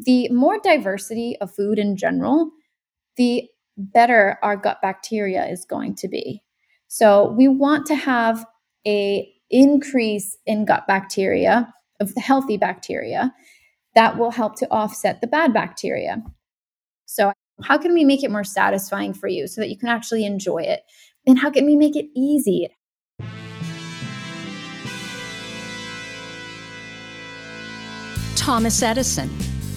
the more diversity of food in general, the better our gut bacteria is going to be. So we want to have a increase in gut bacteria of the healthy bacteria that will help to offset the bad bacteria. So how can we make it more satisfying for you so that you can actually enjoy it? And how can we make it easy? Thomas Edison,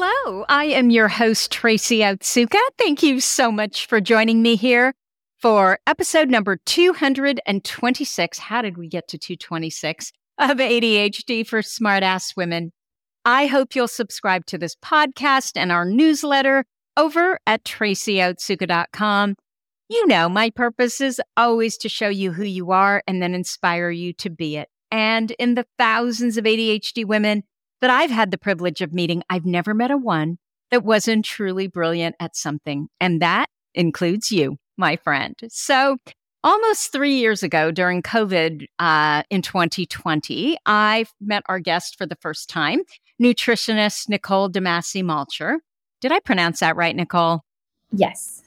Hello, I am your host, Tracy Otsuka. Thank you so much for joining me here for episode number 226. How did we get to 226 of ADHD for Smart Ass Women? I hope you'll subscribe to this podcast and our newsletter over at tracyotsuka.com. You know, my purpose is always to show you who you are and then inspire you to be it. And in the thousands of ADHD women that I've had the privilege of meeting, I've never met a one that wasn't truly brilliant at something. And that includes you, my friend. So almost three years ago during COVID uh, in 2020, I met our guest for the first time, nutritionist Nicole DeMasi Malcher. Did I pronounce that right, Nicole? Yes.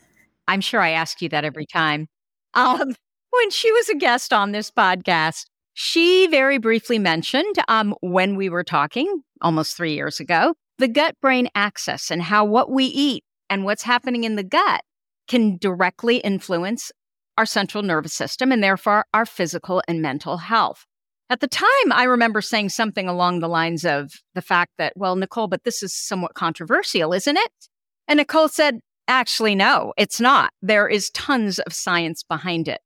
I'm sure I ask you that every time. Um, when she was a guest on this podcast, she very briefly mentioned um, when we were talking almost three years ago the gut brain axis and how what we eat and what's happening in the gut can directly influence our central nervous system and therefore our physical and mental health. At the time, I remember saying something along the lines of the fact that, well, Nicole, but this is somewhat controversial, isn't it? And Nicole said, actually, no, it's not. There is tons of science behind it.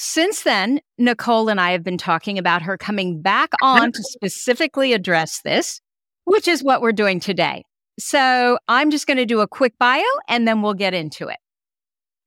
Since then, Nicole and I have been talking about her coming back on to specifically address this, which is what we're doing today. So I'm just going to do a quick bio and then we'll get into it.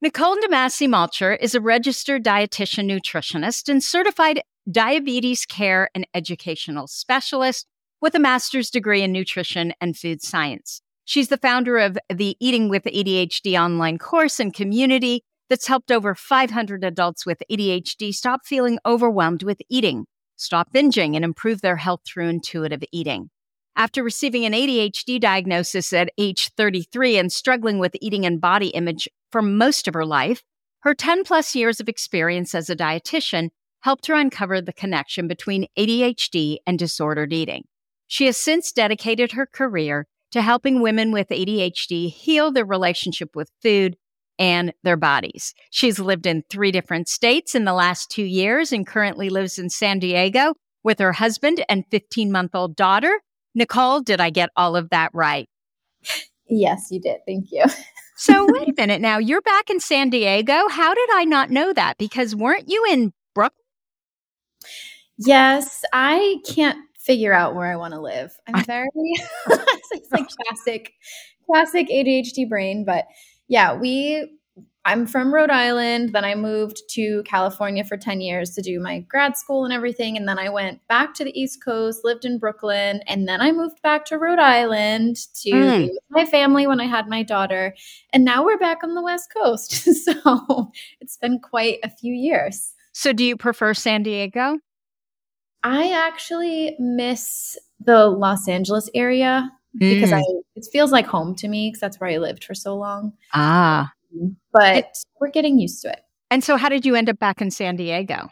Nicole DeMasi Malcher is a registered dietitian nutritionist and certified diabetes care and educational specialist with a master's degree in nutrition and food science. She's the founder of the Eating with ADHD online course and community that's helped over 500 adults with ADHD stop feeling overwhelmed with eating, stop binging, and improve their health through intuitive eating. After receiving an ADHD diagnosis at age 33 and struggling with eating and body image for most of her life, her 10 plus years of experience as a dietitian helped her uncover the connection between ADHD and disordered eating. She has since dedicated her career to helping women with ADHD heal their relationship with food, and their bodies. She's lived in three different states in the last two years and currently lives in San Diego with her husband and 15 month old daughter. Nicole, did I get all of that right? Yes, you did. Thank you. so, wait a minute now. You're back in San Diego. How did I not know that? Because weren't you in Brooklyn? Yes, I can't figure out where I want to live. I'm very, it's like classic, classic ADHD brain, but yeah, we I'm from Rhode Island. Then I moved to California for 10 years to do my grad school and everything. And then I went back to the East Coast, lived in Brooklyn. And then I moved back to Rhode Island to mm. be with my family when I had my daughter. And now we're back on the West Coast. so it's been quite a few years. So do you prefer San Diego? I actually miss the Los Angeles area mm. because I it feels like home to me because that's where I lived for so long. Ah but we're getting used to it. And so, how did you end up back in San Diego?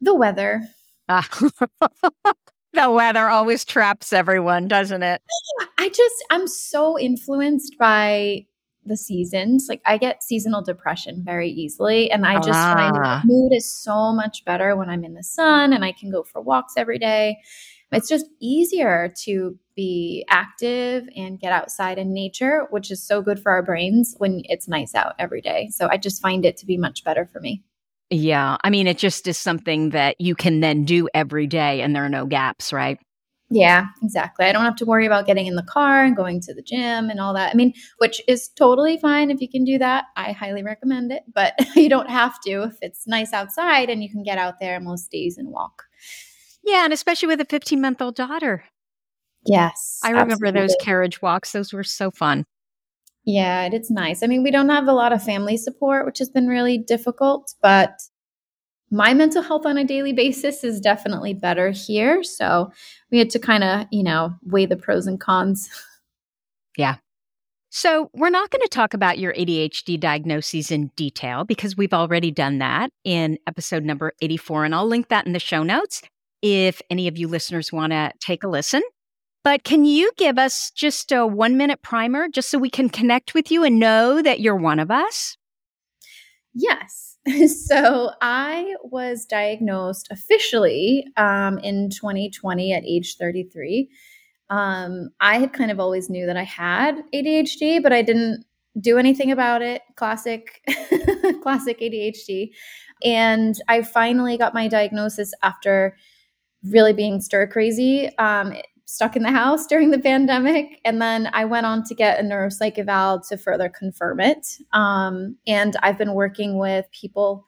The weather. Ah. the weather always traps everyone, doesn't it? I just, I'm so influenced by the seasons. Like, I get seasonal depression very easily. And I just ah. find mood is so much better when I'm in the sun and I can go for walks every day. It's just easier to be active and get outside in nature, which is so good for our brains when it's nice out every day. So I just find it to be much better for me. Yeah. I mean, it just is something that you can then do every day and there are no gaps, right? Yeah, exactly. I don't have to worry about getting in the car and going to the gym and all that. I mean, which is totally fine if you can do that. I highly recommend it, but you don't have to if it's nice outside and you can get out there most days and walk. Yeah, and especially with a 15 month old daughter. Yes. I remember absolutely. those carriage walks. Those were so fun. Yeah, it's nice. I mean, we don't have a lot of family support, which has been really difficult, but my mental health on a daily basis is definitely better here. So we had to kind of, you know, weigh the pros and cons. Yeah. So we're not going to talk about your ADHD diagnoses in detail because we've already done that in episode number 84, and I'll link that in the show notes if any of you listeners want to take a listen. But can you give us just a one minute primer just so we can connect with you and know that you're one of us? Yes. So I was diagnosed officially um, in 2020 at age 33. Um, I had kind of always knew that I had ADHD, but I didn't do anything about it. Classic, classic ADHD. And I finally got my diagnosis after really being stir crazy. Um, stuck in the house during the pandemic. And then I went on to get a neuropsych eval to further confirm it. Um, and I've been working with people,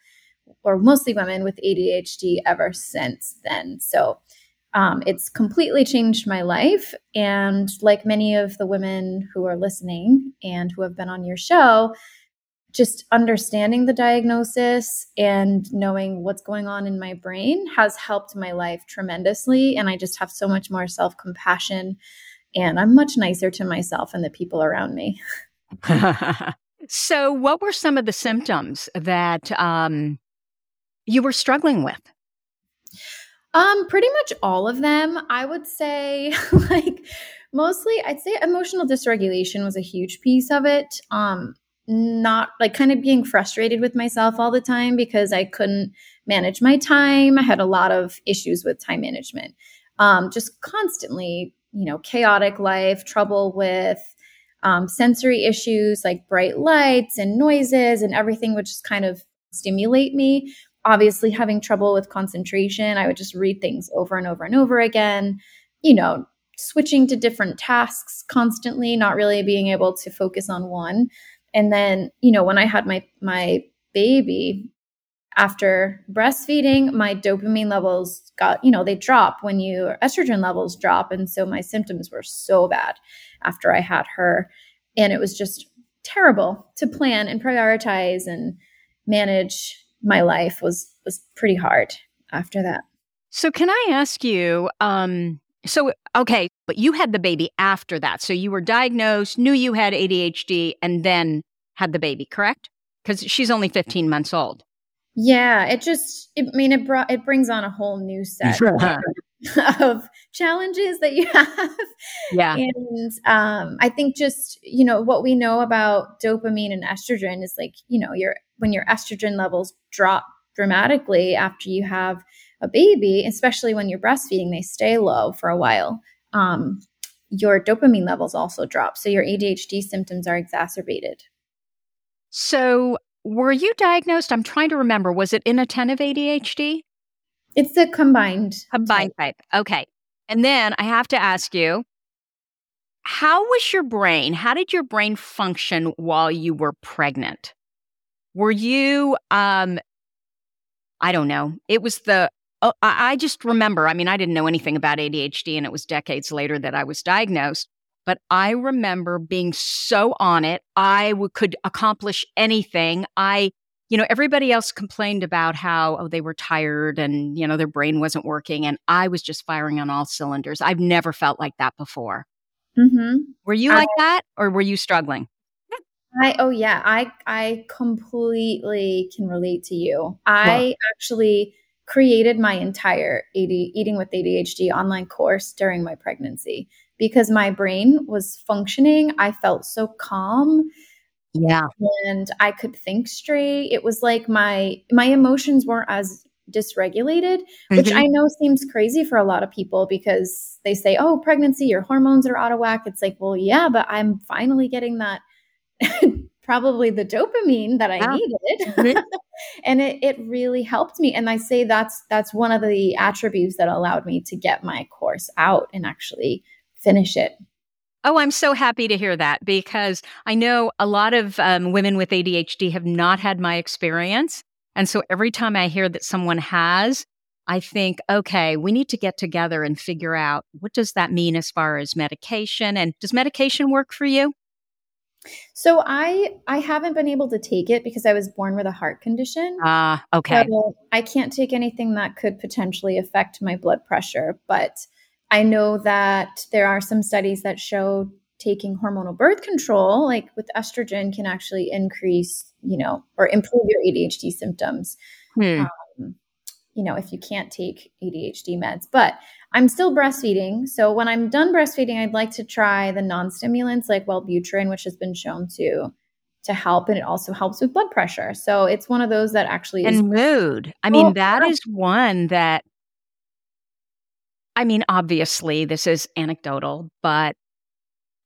or mostly women, with ADHD ever since then. So um, it's completely changed my life. And like many of the women who are listening and who have been on your show, just understanding the diagnosis and knowing what's going on in my brain has helped my life tremendously. And I just have so much more self compassion and I'm much nicer to myself and the people around me. so, what were some of the symptoms that um, you were struggling with? Um, pretty much all of them. I would say, like, mostly, I'd say emotional dysregulation was a huge piece of it. Um, not like kind of being frustrated with myself all the time because I couldn't manage my time. I had a lot of issues with time management. Um, just constantly, you know, chaotic life, trouble with um, sensory issues like bright lights and noises and everything would just kind of stimulate me. Obviously, having trouble with concentration, I would just read things over and over and over again. You know, switching to different tasks constantly, not really being able to focus on one. And then, you know, when I had my my baby after breastfeeding, my dopamine levels got, you know, they drop when your estrogen levels drop. And so my symptoms were so bad after I had her. And it was just terrible to plan and prioritize and manage my life was was pretty hard after that. So can I ask you um so, okay, but you had the baby after that. So you were diagnosed, knew you had ADHD, and then had the baby, correct? Because she's only 15 months old. Yeah, it just, it, I mean, it brought, it brings on a whole new set of challenges that you have. Yeah. And um, I think just, you know, what we know about dopamine and estrogen is like, you know, your, when your estrogen levels drop dramatically after you have a baby, especially when you're breastfeeding, they stay low for a while. Um, your dopamine levels also drop. So your ADHD symptoms are exacerbated. So, were you diagnosed? I'm trying to remember. Was it inattentive ADHD? It's a combined. Combined type. type. Okay. And then I have to ask you, how was your brain? How did your brain function while you were pregnant? were you, um, I don't know, it was the, oh, I just remember, I mean, I didn't know anything about ADHD and it was decades later that I was diagnosed. But I remember being so on it. I w- could accomplish anything. I you know, everybody else complained about how oh, they were tired and, you know, their brain wasn't working. And I was just firing on all cylinders. I've never felt like that before. Mm-hmm. Were you I, like that or were you struggling? I oh yeah, I I completely can relate to you. I actually created my entire AD, eating with ADHD online course during my pregnancy because my brain was functioning. I felt so calm yeah. And I could think straight. It was like my my emotions weren't as dysregulated, mm-hmm. which I know seems crazy for a lot of people because they say, "Oh, pregnancy, your hormones are out of whack." It's like, "Well, yeah, but I'm finally getting that probably the dopamine that I yeah. needed." And it it really helped me and I say that's that's one of the attributes that allowed me to get my course out and actually finish it. Oh, I'm so happy to hear that because I know a lot of um, women with ADHD have not had my experience. And so every time I hear that someone has, I think, okay, we need to get together and figure out what does that mean as far as medication and does medication work for you? So I I haven't been able to take it because I was born with a heart condition. Ah, uh, okay. So I can't take anything that could potentially affect my blood pressure, but I know that there are some studies that show taking hormonal birth control, like with estrogen, can actually increase, you know, or improve your ADHD symptoms. Hmm. Um, you know, if you can't take ADHD meds, but I'm still breastfeeding. So when I'm done breastfeeding, I'd like to try the non-stimulants like Wellbutrin, which has been shown to to help, and it also helps with blood pressure. So it's one of those that actually and mood. I mean, that is one that I mean, obviously, this is anecdotal, but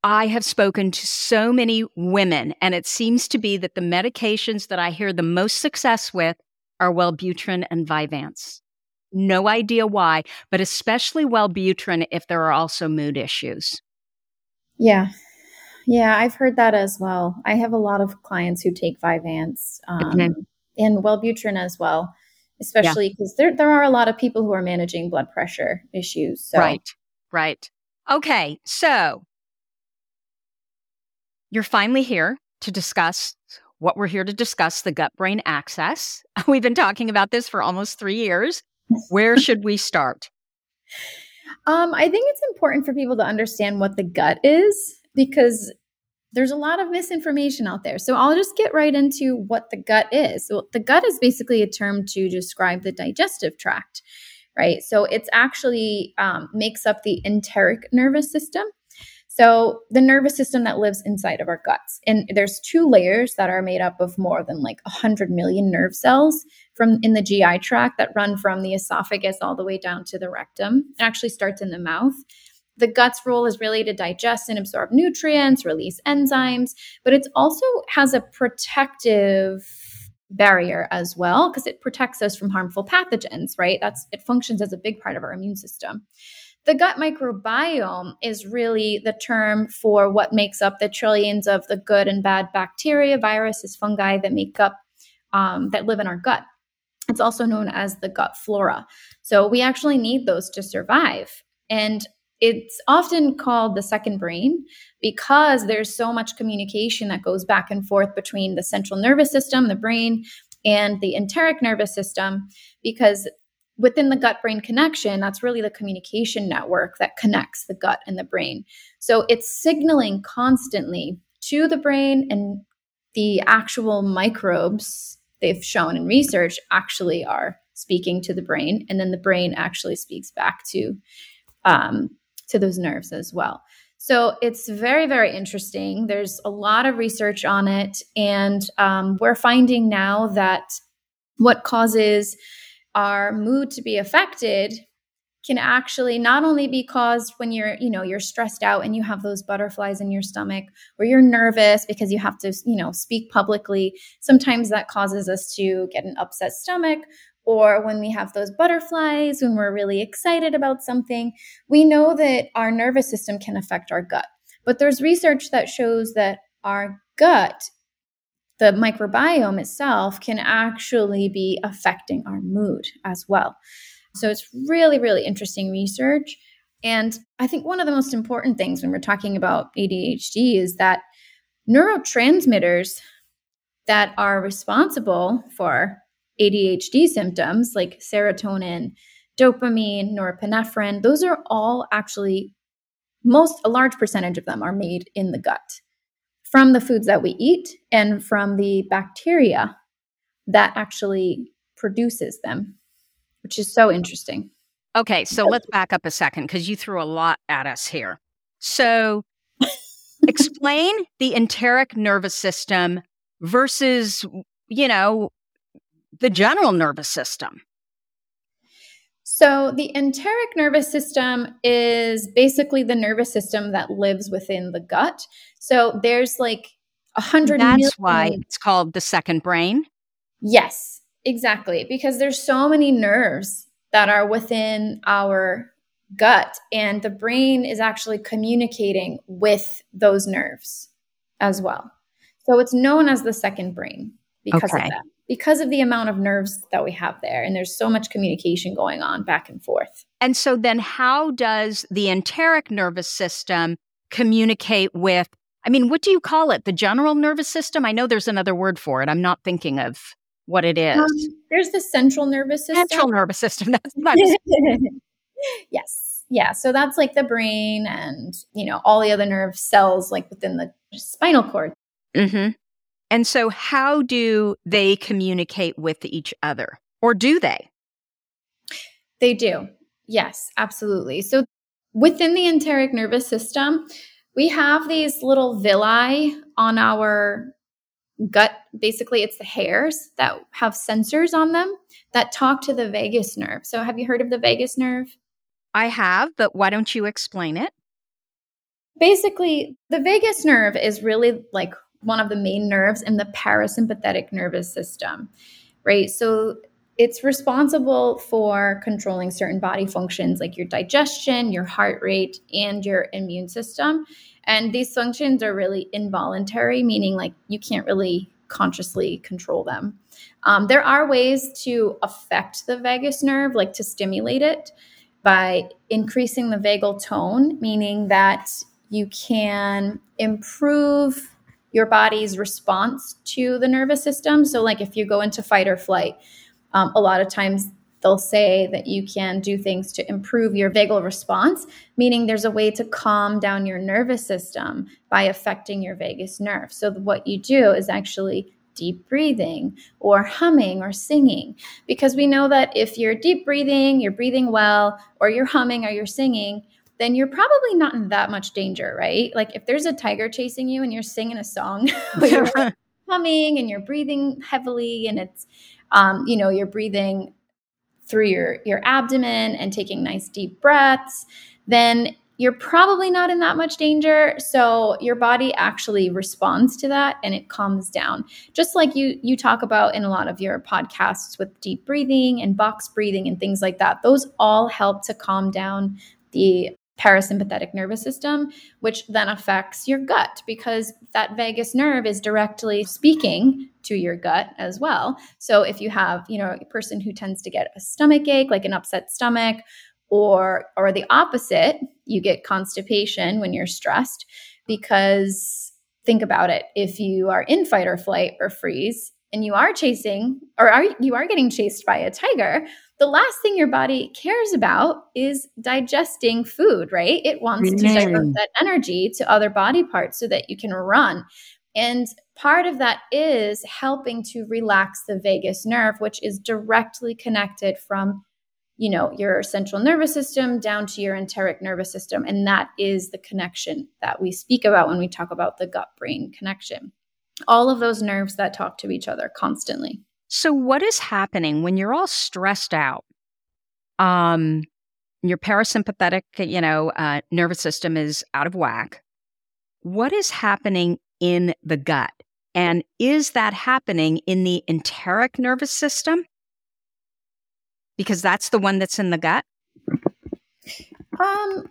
I have spoken to so many women, and it seems to be that the medications that I hear the most success with are Wellbutrin and Vyvanse. No idea why, but especially Wellbutrin if there are also mood issues. Yeah. Yeah, I've heard that as well. I have a lot of clients who take Vyvanse um, and Wellbutrin as well especially because yeah. there there are a lot of people who are managing blood pressure issues. So. Right, right. Okay, so you're finally here to discuss what we're here to discuss the gut brain axis. We've been talking about this for almost three years. Where should we start? Um, I think it's important for people to understand what the gut is because there's a lot of misinformation out there. So I'll just get right into what the gut is. So the gut is basically a term to describe the digestive tract, right? So it's actually um, makes up the enteric nervous system. So the nervous system that lives inside of our guts. And there's two layers that are made up of more than like 100 million nerve cells from in the GI tract that run from the esophagus all the way down to the rectum. It actually starts in the mouth the gut's role is really to digest and absorb nutrients, release enzymes, but it also has a protective barrier as well because it protects us from harmful pathogens, right? That's it functions as a big part of our immune system. The gut microbiome is really the term for what makes up the trillions of the good and bad bacteria, viruses, fungi that make up um, that live in our gut. It's also known as the gut flora. So we actually need those to survive. And it's often called the second brain because there's so much communication that goes back and forth between the central nervous system, the brain, and the enteric nervous system. Because within the gut brain connection, that's really the communication network that connects the gut and the brain. So it's signaling constantly to the brain, and the actual microbes they've shown in research actually are speaking to the brain, and then the brain actually speaks back to um, to those nerves as well. So it's very, very interesting. There's a lot of research on it. And um, we're finding now that what causes our mood to be affected can actually not only be caused when you're you know you're stressed out and you have those butterflies in your stomach or you're nervous because you have to you know speak publicly sometimes that causes us to get an upset stomach or when we have those butterflies, when we're really excited about something, we know that our nervous system can affect our gut. But there's research that shows that our gut the microbiome itself can actually be affecting our mood as well. So it's really, really interesting research. And I think one of the most important things when we're talking about ADHD is that neurotransmitters that are responsible for ADHD symptoms like serotonin, dopamine, norepinephrine, those are all actually most a large percentage of them are made in the gut from the foods that we eat and from the bacteria that actually produces them, which is so interesting. Okay, so let's back up a second because you threw a lot at us here. So, explain the enteric nervous system versus, you know, the general nervous system. So, the enteric nervous system is basically the nervous system that lives within the gut. So, there's like a hundred. That's million- why it's called the second brain. Yes, exactly. Because there's so many nerves that are within our gut, and the brain is actually communicating with those nerves as well. So it's known as the second brain because okay. of that, because of the amount of nerves that we have there. And there's so much communication going on back and forth. And so then, how does the enteric nervous system communicate with? I mean, what do you call it? The general nervous system? I know there's another word for it. I'm not thinking of what it is. Um, there's the central nervous system. Central nervous system. That's yes. Yeah. So that's like the brain and, you know, all the other nerve cells like within the spinal cord. Mm-hmm. And so, how do they communicate with each other? Or do they? They do. Yes, absolutely. So, within the enteric nervous system, we have these little villi on our gut. Basically, it's the hairs that have sensors on them that talk to the vagus nerve. So, have you heard of the vagus nerve? I have, but why don't you explain it? Basically, the vagus nerve is really like one of the main nerves in the parasympathetic nervous system, right? So it's responsible for controlling certain body functions like your digestion, your heart rate, and your immune system. And these functions are really involuntary, meaning like you can't really consciously control them. Um, there are ways to affect the vagus nerve, like to stimulate it by increasing the vagal tone, meaning that you can improve your body's response to the nervous system. So, like if you go into fight or flight, um, a lot of times they'll say that you can do things to improve your vagal response, meaning there's a way to calm down your nervous system by affecting your vagus nerve. So, what you do is actually deep breathing or humming or singing because we know that if you're deep breathing, you're breathing well, or you're humming or you're singing, then you're probably not in that much danger, right? Like if there's a tiger chasing you and you're singing a song, you're humming and you're breathing heavily and it's um, you know, you're breathing through your your abdomen and taking nice deep breaths, then you're probably not in that much danger so your body actually responds to that and it calms down just like you you talk about in a lot of your podcasts with deep breathing and box breathing and things like that those all help to calm down the parasympathetic nervous system, which then affects your gut because that vagus nerve is directly speaking to your gut as well. So if you have, you know, a person who tends to get a stomach ache, like an upset stomach, or or the opposite, you get constipation when you're stressed because think about it, if you are in fight or flight or freeze and you are chasing or are you are getting chased by a tiger, the last thing your body cares about is digesting food, right? It wants mm-hmm. to divert that energy to other body parts so that you can run. And part of that is helping to relax the vagus nerve, which is directly connected from you know your central nervous system down to your enteric nervous system and that is the connection that we speak about when we talk about the gut brain connection all of those nerves that talk to each other constantly so, what is happening when you're all stressed out? Um, your parasympathetic, you know, uh, nervous system is out of whack. What is happening in the gut? And is that happening in the enteric nervous system? Because that's the one that's in the gut? Um,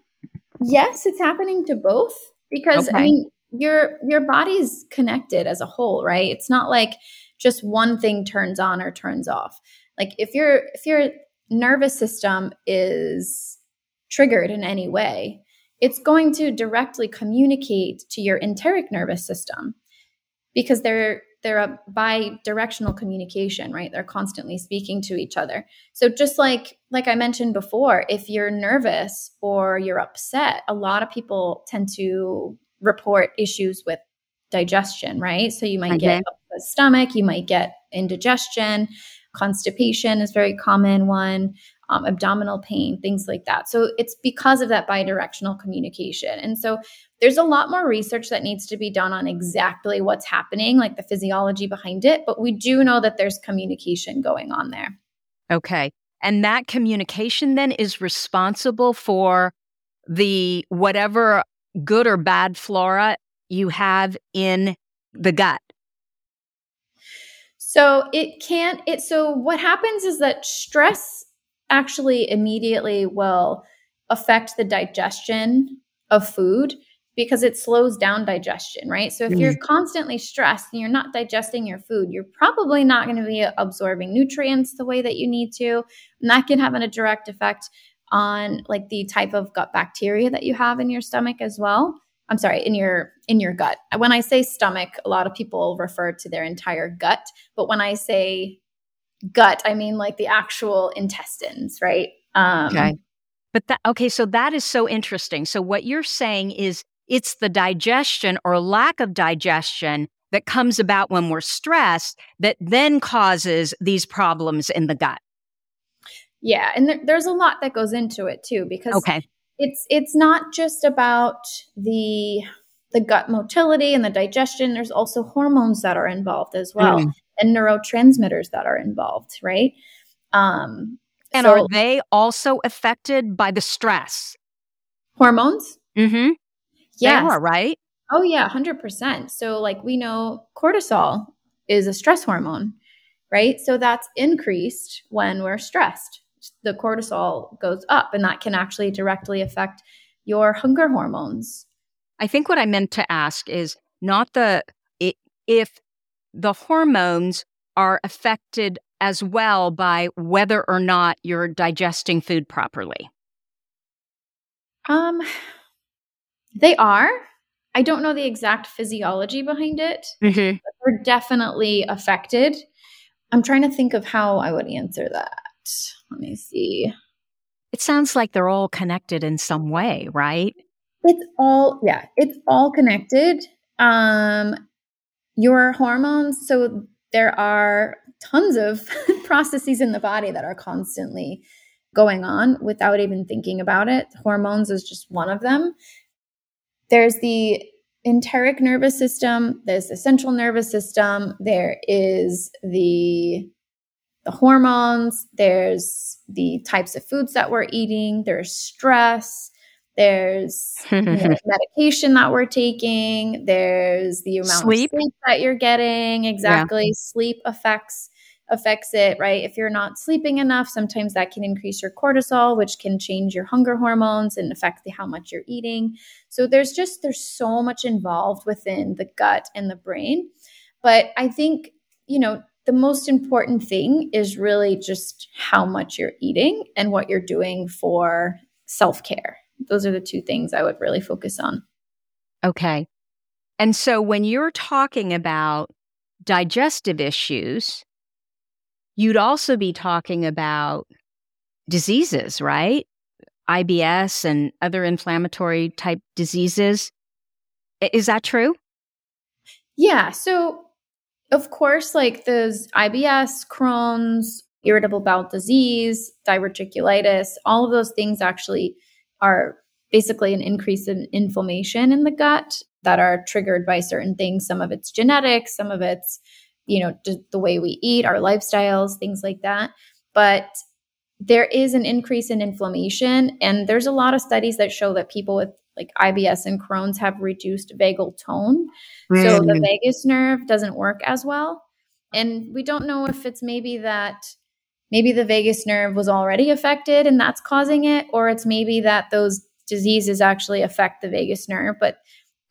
yes, it's happening to both. Because okay. I mean, your your body's connected as a whole, right? It's not like just one thing turns on or turns off. Like if your if your nervous system is triggered in any way, it's going to directly communicate to your enteric nervous system because they're they're a bi-directional communication right they're constantly speaking to each other so just like like i mentioned before if you're nervous or you're upset a lot of people tend to report issues with digestion right so you might okay. get a stomach you might get indigestion constipation is very common one um, abdominal pain, things like that. So it's because of that bidirectional communication. And so there's a lot more research that needs to be done on exactly what's happening, like the physiology behind it. But we do know that there's communication going on there. Okay. And that communication then is responsible for the whatever good or bad flora you have in the gut. So it can't it so what happens is that stress actually immediately will affect the digestion of food because it slows down digestion, right? So if you're mm-hmm. constantly stressed and you're not digesting your food, you're probably not going to be absorbing nutrients the way that you need to. And that can have a direct effect on like the type of gut bacteria that you have in your stomach as well. I'm sorry, in your in your gut. When I say stomach, a lot of people refer to their entire gut, but when I say gut, I mean like the actual intestines, right? Um, okay. But that, okay, so that is so interesting. So what you're saying is it's the digestion or lack of digestion that comes about when we're stressed that then causes these problems in the gut. Yeah, and there, there's a lot that goes into it too because okay. it's it's not just about the the gut motility and the digestion. There's also hormones that are involved as well. Mm and neurotransmitters that are involved, right? Um, and so, are they also affected by the stress? Hormones? Mm-hmm. Yeah. They are, right? Oh, yeah, 100%. So, like, we know cortisol is a stress hormone, right? So, that's increased when we're stressed. The cortisol goes up, and that can actually directly affect your hunger hormones. I think what I meant to ask is not the if the hormones are affected as well by whether or not you're digesting food properly? Um, they are. I don't know the exact physiology behind it, mm-hmm. but they're definitely affected. I'm trying to think of how I would answer that. Let me see. It sounds like they're all connected in some way, right? It's all yeah, it's all connected. Um your hormones, so there are tons of processes in the body that are constantly going on without even thinking about it. Hormones is just one of them. There's the enteric nervous system, there's the central nervous system, there is the the hormones, there's the types of foods that we're eating, there's stress, there's you know, medication that we're taking. There's the amount sleep. of sleep that you're getting. Exactly. Yeah. Sleep affects affects it, right? If you're not sleeping enough, sometimes that can increase your cortisol, which can change your hunger hormones and affect the, how much you're eating. So there's just there's so much involved within the gut and the brain. But I think, you know, the most important thing is really just how much you're eating and what you're doing for self-care those are the two things I would really focus on. Okay. And so when you're talking about digestive issues, you'd also be talking about diseases, right? IBS and other inflammatory type diseases. Is that true? Yeah. So, of course, like those IBS, Crohn's, irritable bowel disease, diverticulitis, all of those things actually are basically an increase in inflammation in the gut that are triggered by certain things. Some of it's genetics, some of it's, you know, the way we eat, our lifestyles, things like that. But there is an increase in inflammation. And there's a lot of studies that show that people with like IBS and Crohn's have reduced vagal tone. Mm. So the vagus nerve doesn't work as well. And we don't know if it's maybe that maybe the vagus nerve was already affected and that's causing it, or it's maybe that those diseases actually affect the vagus nerve. But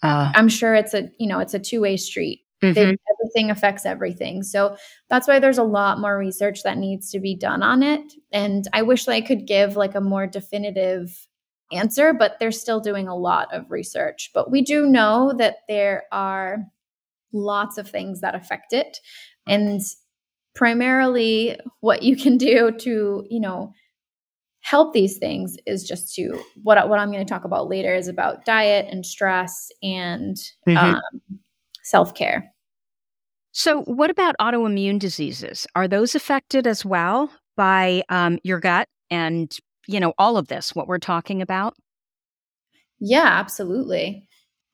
uh, I'm sure it's a, you know, it's a two-way street. Mm-hmm. They, everything affects everything. So that's why there's a lot more research that needs to be done on it. And I wish I could give like a more definitive answer, but they're still doing a lot of research. But we do know that there are lots of things that affect it. And primarily what you can do to, you know, help these things is just to what what I'm going to talk about later is about diet and stress and mm-hmm. um, self care. So, what about autoimmune diseases? Are those affected as well by um, your gut and you know all of this? What we're talking about? Yeah, absolutely.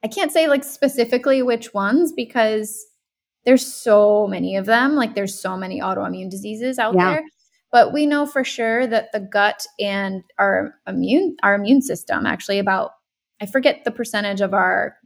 I can't say like specifically which ones because there's so many of them. Like there's so many autoimmune diseases out yeah. there. But we know for sure that the gut and our immune our immune system actually about I forget the percentage of our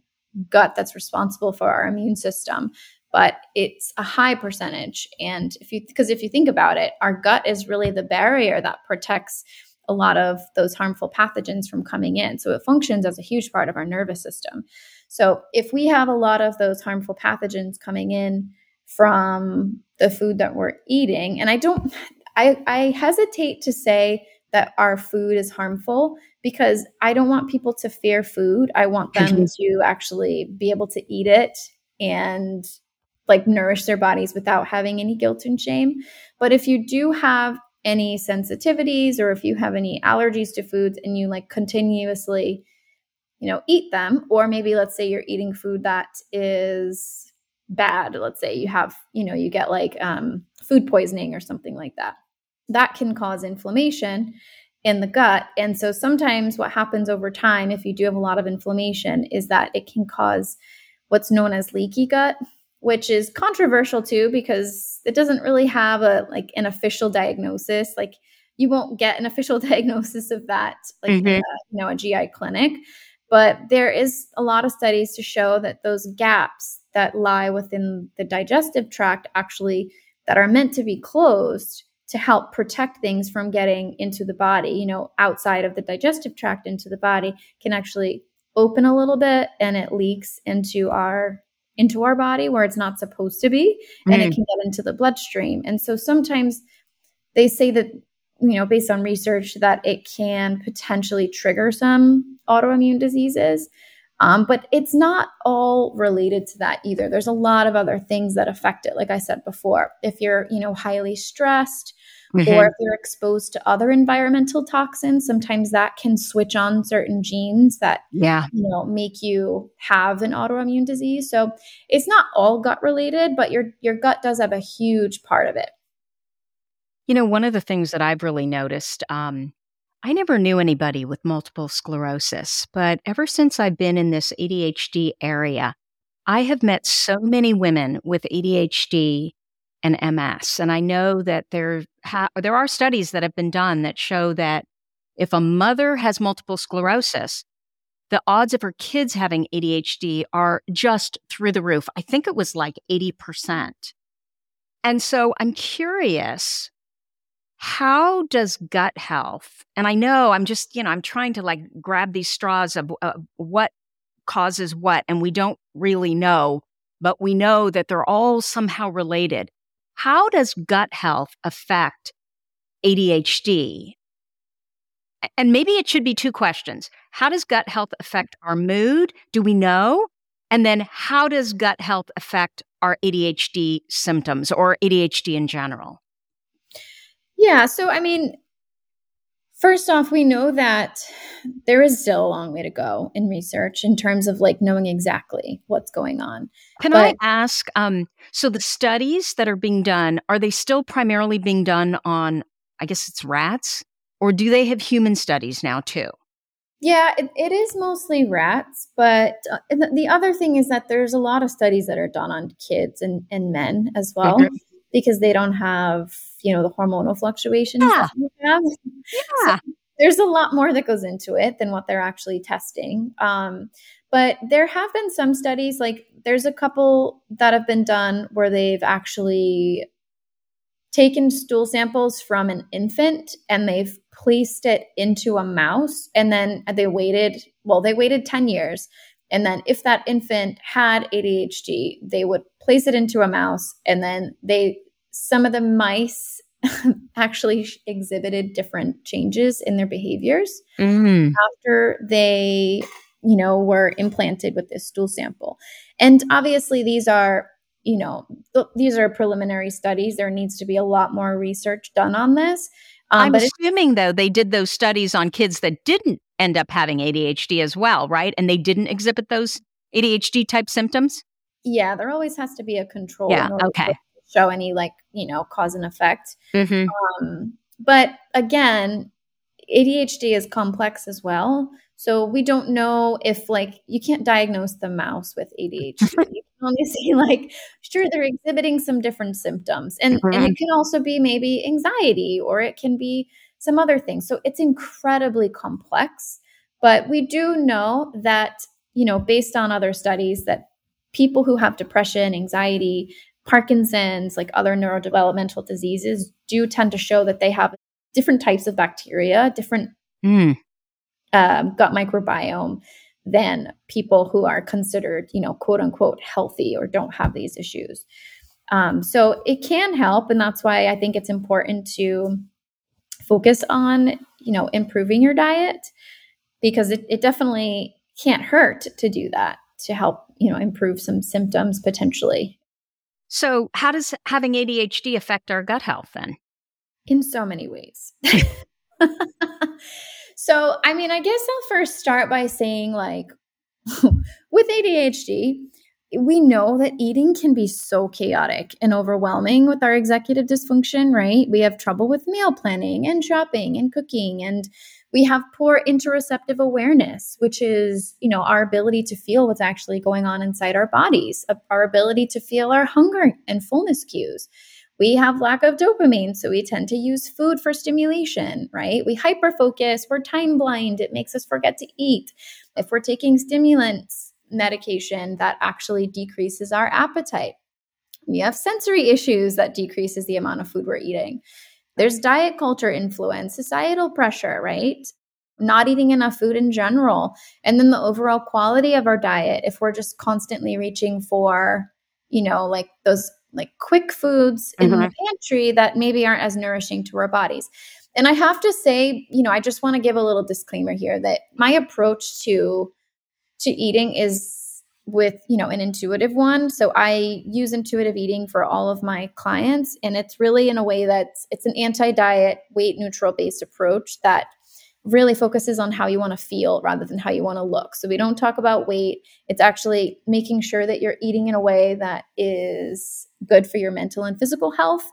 gut that's responsible for our immune system, but it's a high percentage. And if you because if you think about it, our gut is really the barrier that protects a lot of those harmful pathogens from coming in. So it functions as a huge part of our nervous system. So if we have a lot of those harmful pathogens coming in from the food that we're eating, and I don't, I, I hesitate to say that our food is harmful because I don't want people to fear food. I want them to actually be able to eat it and like nourish their bodies without having any guilt and shame. But if you do have any sensitivities or if you have any allergies to foods and you like continuously you know eat them or maybe let's say you're eating food that is bad let's say you have you know you get like um, food poisoning or something like that that can cause inflammation in the gut. And so sometimes what happens over time if you do have a lot of inflammation is that it can cause what's known as leaky gut which is controversial too because it doesn't really have a like an official diagnosis like you won't get an official diagnosis of that like mm-hmm. a, you know a GI clinic but there is a lot of studies to show that those gaps that lie within the digestive tract actually that are meant to be closed to help protect things from getting into the body, you know, outside of the digestive tract into the body can actually open a little bit and it leaks into our into our body where it's not supposed to be and mm. it can get into the bloodstream. And so sometimes they say that you know based on research that it can potentially trigger some autoimmune diseases um, but it's not all related to that either there's a lot of other things that affect it like i said before if you're you know highly stressed mm-hmm. or if you're exposed to other environmental toxins sometimes that can switch on certain genes that yeah. you know make you have an autoimmune disease. So it's not all gut related but your your gut does have a huge part of it. You know one of the things that i've really noticed um, I never knew anybody with multiple sclerosis, but ever since I've been in this ADHD area, I have met so many women with ADHD and MS. And I know that there, ha- there are studies that have been done that show that if a mother has multiple sclerosis, the odds of her kids having ADHD are just through the roof. I think it was like 80%. And so I'm curious how does gut health, and I know I'm just, you know, I'm trying to like grab these straws of what causes what, and we don't really know, but we know that they're all somehow related. How does gut health affect ADHD? And maybe it should be two questions. How does gut health affect our mood? Do we know? And then how does gut health affect our ADHD symptoms or ADHD in general? Yeah. So, I mean, first off, we know that there is still a long way to go in research in terms of like knowing exactly what's going on. Can but, I ask? Um, so, the studies that are being done, are they still primarily being done on, I guess it's rats, or do they have human studies now too? Yeah, it, it is mostly rats, but uh, the, the, other thing is that there's a lot of studies that are done on kids and, and men as well. Mm-hmm because they don't have, you know, the hormonal fluctuations yeah. Yeah. So there's a lot more that goes into it than what they're actually testing. Um, but there have been some studies, like there's a couple that have been done where they've actually taken stool samples from an infant and they've placed it into a mouse and then they waited, well, they waited 10 years And then if that infant had ADHD, they would place it into a mouse and then they some of the mice actually exhibited different changes in their behaviors mm. after they you know were implanted with this stool sample. And obviously these are you know th- these are preliminary studies. There needs to be a lot more research done on this um, i'm assuming though they did those studies on kids that didn't end up having adhd as well right? And they didn't exhibit those adhd type symptoms? Yeah there always has to be a control yeah okay show any like you know cause and effect. Mm-hmm. um, but again adhd is complex as well. So we don't know if like you can't diagnose the mouse with adhd you can only see like sure they're exhibiting some different symptoms. And mm-hmm. and it can also be maybe anxiety or it can be some other things so it's incredibly complex. But we do know that you know based on other studies that people who have depression anxiety Parkinson's, like other neurodevelopmental diseases, do tend to show that they have different types of bacteria, different mm. um, gut microbiome than people who are considered, you know, quote unquote healthy or don't have these issues. Um, so it can help, and that's why I think it's important to focus on, you know, improving your diet because it, it definitely can't hurt to do that to help, you know, improve some symptoms potentially so, how does having ADHD affect our gut health then? In so many ways. so, I mean, I guess I'll first start by saying, like, with ADHD, we know that eating can be so chaotic and overwhelming with our executive dysfunction, right? We have trouble with meal planning and shopping and cooking and we have poor interoceptive awareness, which is, you know, our ability to feel what's actually going on inside our bodies, uh, our ability to feel our hunger and fullness cues. We have lack of dopamine, so we tend to use food for stimulation, right? We hyper focus, we're time blind, it makes us forget to eat. If we're taking stimulants medication, that actually decreases our appetite. We have sensory issues that decreases the amount of food we're eating. There's diet culture influence, societal pressure, right? Not eating enough food in general. And then the overall quality of our diet. If we're just constantly reaching for, you know, like those like quick foods in mm-hmm. the pantry that maybe aren't as nourishing to our bodies. And I have to say, you know, I just want to give a little disclaimer here that my approach to to eating is with you know an intuitive one. So i use intuitive eating for all of my clients and it's really in a way that's it's an anti-diet weight neutral based approach that really focuses on how you want to feel rather than how you want to look. So we don't talk about weight. It's actually making sure that you're eating in a way that is good for your mental and physical health.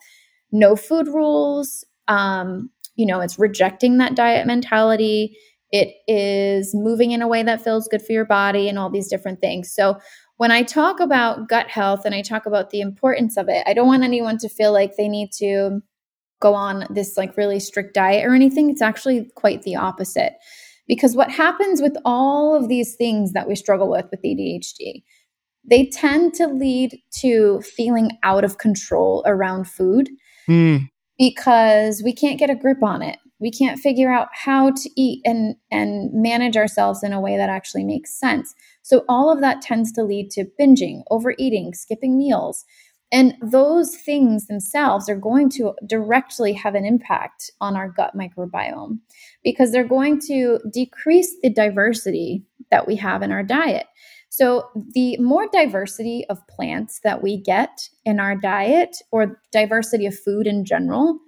No food rules. Um, you know it's rejecting that diet mentality it is moving in a way that feels good for your body and all these different things. So, when I talk about gut health and I talk about the importance of it, I don't want anyone to feel like they need to go on this like really strict diet or anything. It's actually quite the opposite. Because what happens with all of these things that we struggle with with ADHD, they tend to lead to feeling out of control around food mm. because we can't get a grip on it we can't figure out how to eat and and manage ourselves in a way that actually makes sense. So all of that tends to lead to binging overeating skipping meals. And those things themselves are going to directly have an impact on our gut microbiome because they're going to decrease the diversity that we have in our diet. So, the more diversity of plants that we get in our diet, or diversity of food in general,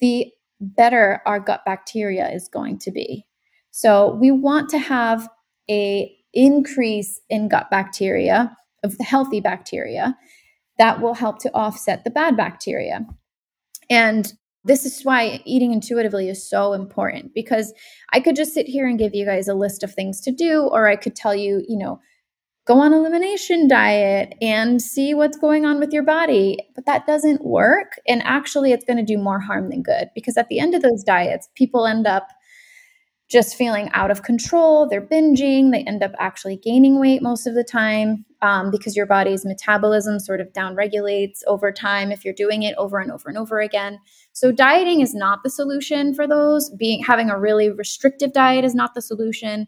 the better our gut bacteria is going to be. So we want to have a increase in gut bacteria of the healthy bacteria that will help to offset the bad bacteria. And this is why eating intuitively is so important because I could just sit here and give you guys a list of things to do, or I could tell you, you know, go on elimination diet and see what's going on with your body. But that doesn't work. And actually, it's going to do more harm than good because at the end of those diets, people end up just feeling out of control. They're binging. They end up actually gaining weight most of the time um, because your body's metabolism sort of downregulates over time if you're doing it over and over and over again. So dieting is not the solution for those. Being having a really restrictive diet is not the solution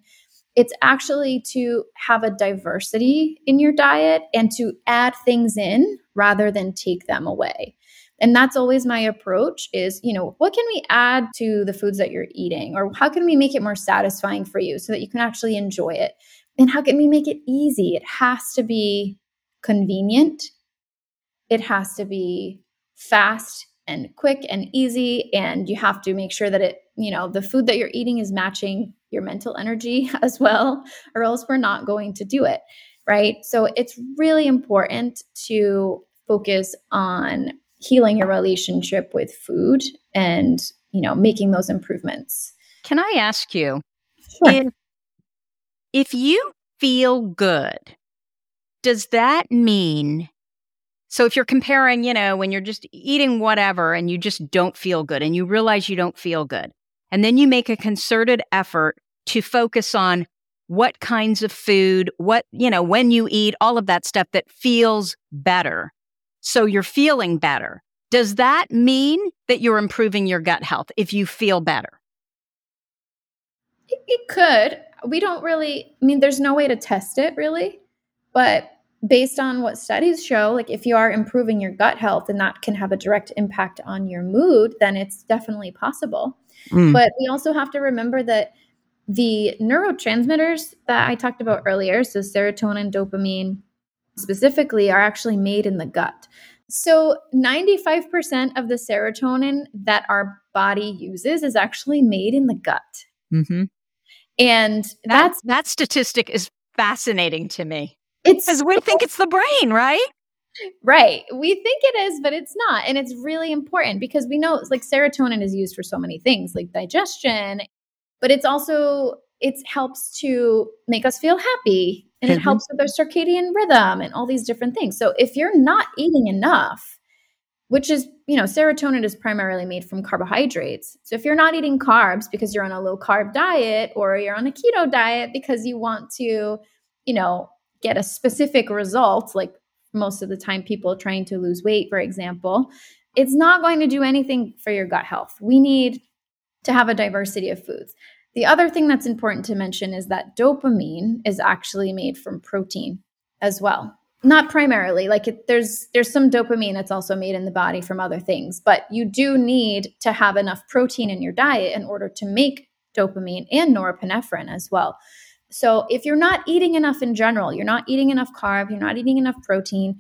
It's actually to have a diversity in your diet and to add things in rather than take them away. And that's always my approach is, you know, what can we add to the foods that you're eating or how can we make it more satisfying for you so that you can actually enjoy it? And how can we make it easy? It has to be convenient. It has to be fast and quick and easy and you have to make sure that it, you know, the food that you're eating is matching your mental energy as well or else we're not going to do it, right? So it's really important to focus on healing your relationship with food and you know making those improvements can i ask you sure. if, if you feel good does that mean so if you're comparing you know when you're just eating whatever and you just don't feel good and you realize you don't feel good and then you make a concerted effort to focus on what kinds of food what you know when you eat all of that stuff that feels better so you're feeling better. Does that mean that you're improving your gut health if you feel better? It could. We don't really, I mean, there's no way to test it really, but based on what studies show, like if you are improving your gut health and that can have a direct impact on your mood, then it's definitely possible. Mm. But we also have to remember that the neurotransmitters that I talked about earlier, so serotonin, dopamine, specifically are actually made in the gut. So, 95% of the serotonin that our body uses is actually made in the gut. Mm-hmm. And that's that, that statistic is fascinating to me. It's because we think it's the brain, right? Right. We think it is, but it's not. And it's really important because we know like serotonin is used for so many things like digestion, but it's also it helps to make us feel happy and mm-hmm. it helps with our circadian rhythm and all these different things. So if you're not eating enough, which is, you know, serotonin is primarily made from carbohydrates. So if you're not eating carbs because you're on a low carb diet or you're on a keto diet because you want to, you know, get a specific result, like most of the time people trying to lose weight, for example, it's not going to do anything for your gut health. We need to have a diversity of foods. The other thing that's important to mention is that dopamine is actually made from protein as well. Not primarily, like it, there's there's some dopamine that's also made in the body from other things, but you do need to have enough protein in your diet in order to make dopamine and norepinephrine as well. So if you're not eating enough in general, you're not eating enough carb, you're not eating enough protein,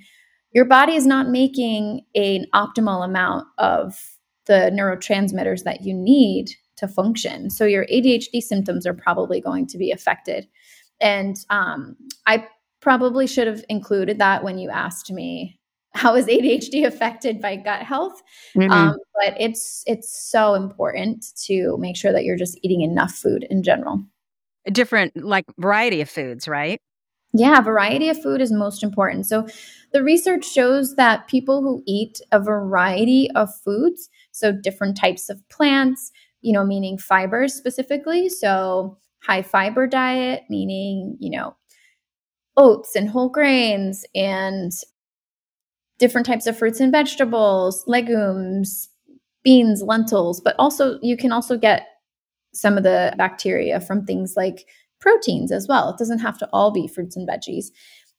your body is not making an optimal amount of the neurotransmitters that you need to function. So your ADHD symptoms are probably going to be affected. And um, I probably should have included that when you asked me how is ADHD affected by gut health. Mm-hmm. Um, but it's it's so important to make sure that you're just eating enough food in general. Different like variety of foods, right? Yeah, variety of food is most important. So the research shows that people who eat a variety of foods, so different types of plants, you know, meaning fibers specifically. So high fiber diet, meaning, you know, oats and whole grains and different types of fruits and vegetables, legumes, beans, lentils, but also you can also get some of the bacteria from things like proteins as well. It doesn't have to all be fruits and veggies.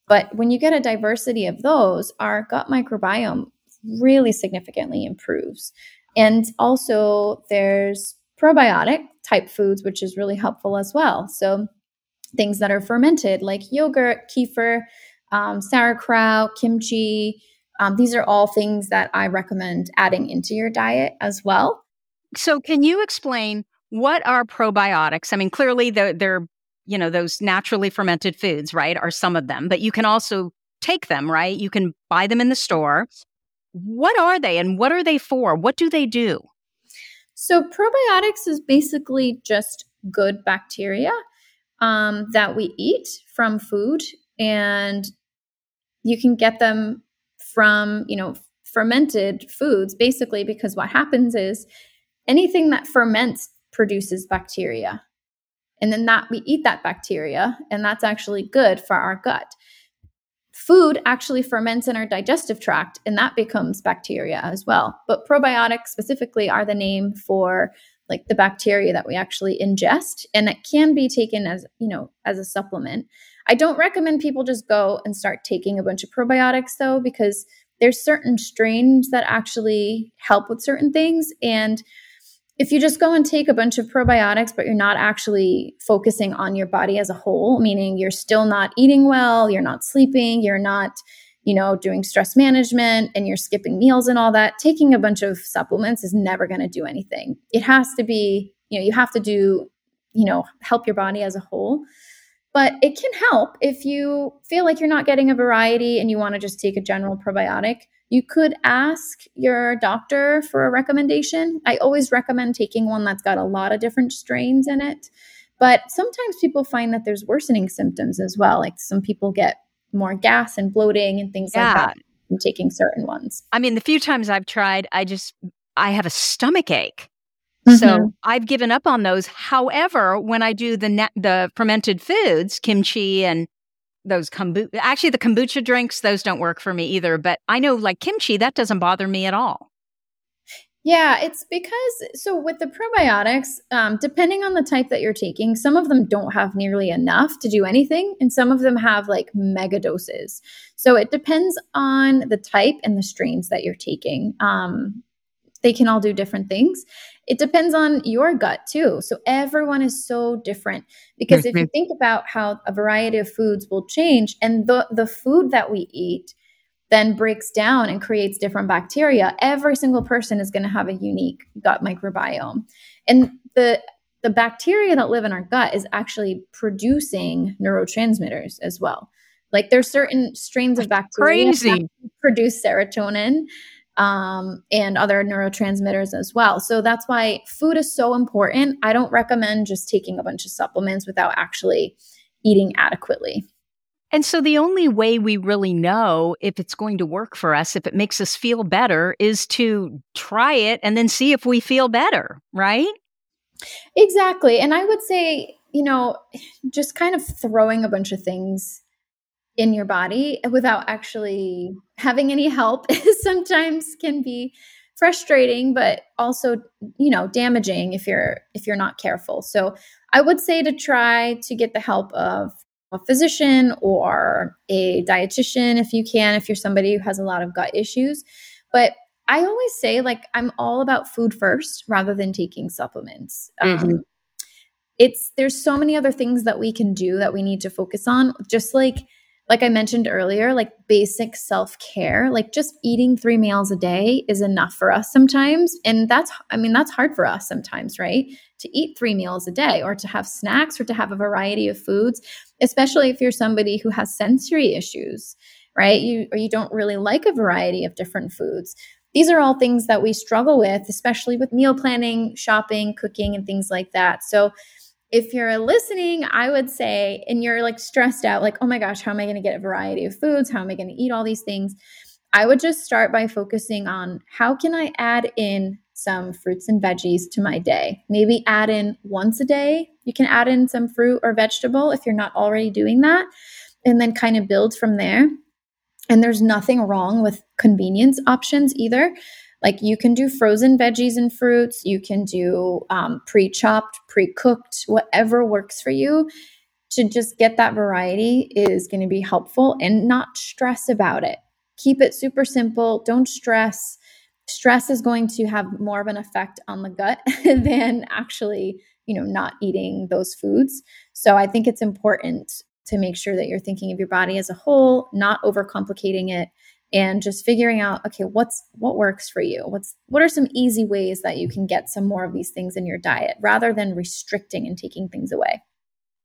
But when you get a diversity of those, our gut microbiome really significantly improves. And also, there's probiotic type foods, which is really helpful as well. So, things that are fermented, like yogurt, kefir, um, sauerkraut, kimchi. Um, these are all things that I recommend adding into your diet as well. So, can you explain what are probiotics? I mean, clearly they're, they're you know those naturally fermented foods, right? Are some of them, but you can also take them, right? You can buy them in the store. What are they and what are they for? What do they do? So, probiotics is basically just good bacteria um, that we eat from food, and you can get them from, you know, fermented foods basically because what happens is anything that ferments produces bacteria. And then that we eat that bacteria, and that's actually good for our gut food actually ferments in our digestive tract and that becomes bacteria as well. But probiotics specifically are the name for like the bacteria that we actually ingest and it can be taken as you know as a supplement i don't recommend people just go and start taking a bunch of probiotics though because there's certain strains that actually help with certain things and if you just go and take a bunch of probiotics but you're not actually focusing on your body as a whole meaning you're still not eating well you're not sleeping you're not you know, doing stress management and you're skipping meals and all that, taking a bunch of supplements is never going to do anything. It has to be, you know, you have to do, you know, help your body as a whole. But it can help if you feel like you're not getting a variety and you want to just take a general probiotic. You could ask your doctor for a recommendation. I always recommend taking one that's got a lot of different strains in it. But sometimes people find that there's worsening symptoms as well. Like some people get more gas and bloating and things yeah. like that from taking certain ones. I mean, the few times I've tried, I just I have a stomach ache. Mm-hmm. So I've given up on those. However, when I do the the fermented foods, kimchi and those kombucha, actually the kombucha drinks, those don't work for me either. But I know like kimchi, that doesn't bother me at all. Yeah, it's because so with the probiotics, um, depending on the type that you're taking, some of them don't have nearly enough to do anything, and some of them have like mega doses. So it depends on the type and the strains that you're taking. Um, they can all do different things. It depends on your gut too. So everyone is so different because if you mm-hmm. think about how a variety of foods will change, and the the food that we eat then breaks down and creates different bacteria, every single person is going to have a unique gut microbiome. And the the bacteria that live in our gut is actually producing neurotransmitters as well. Like there's certain strains of bacteria Crazy. that produce serotonin um, and other neurotransmitters as well. So that's why food is so important. I don't recommend just taking a bunch of supplements without actually eating adequately. And so the only way we really know if it's going to work for us, if it makes us feel better, is to try it and then see if we feel better, right? Exactly. And I would say, you know, just kind of throwing a bunch of things in your body without actually having any help sometimes can be frustrating but also you know damaging if you're if you're not careful so i would say to try to get the help of a physician or a dietitian if you can, if you're somebody who has a lot of gut issues. But I always say, like, I'm all about food first rather than taking supplements. Mm-hmm. Um, it's there's so many other things that we can do that we need to focus on, just like like I mentioned earlier, like basic self care, like just eating three meals a day is enough for us sometimes. And that's, I mean, that's hard for us sometimes, right? To eat three meals a day or to have snacks or to have a variety of foods, especially if you're somebody who has sensory issues, right? You, or you don't really like a variety of different foods. These are all things that we struggle with, especially with meal planning, shopping, cooking, and things like that. So, if you're listening, I would say, and you're like stressed out, like, oh my gosh, how am I going to get a variety of foods? How am I going to eat all these things? I would just start by focusing on how can I add in some fruits and veggies to my day? Maybe add in once a day. You can add in some fruit or vegetable if you're not already doing that, and then kind of build from there. And there's nothing wrong with convenience options either. Like you can do frozen veggies and fruits, you can do um, pre chopped, pre cooked, whatever works for you. To just get that variety is going to be helpful and not stress about it. Keep it super simple. Don't stress. Stress is going to have more of an effect on the gut than actually, you know, not eating those foods. So I think it's important to make sure that you're thinking of your body as a whole, not overcomplicating it, and just figuring out okay what's what works for you? What's what are some easy ways that you can get some more of these things in your diet rather than restricting and taking things away?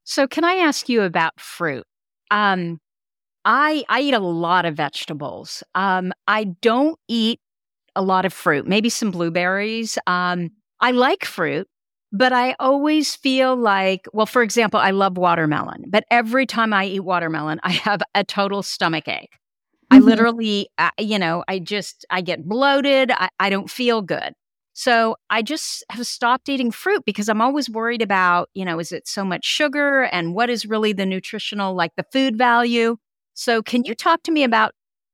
So can i ask you about fruit? Um i i eat a lot of vegetables. Um i don't eat a lot of fruit maybe some blueberries. Um i like fruit but I always feel like, well, for example, I love watermelon, but every time I eat watermelon, I have a total stomach ache. I mm-hmm. literally, uh, you know, I just, I get bloated. I, I don't feel good. So I just have stopped eating fruit because I'm always worried about, you know, is it so much sugar and what is really the nutritional, like the food value? So can you talk to me about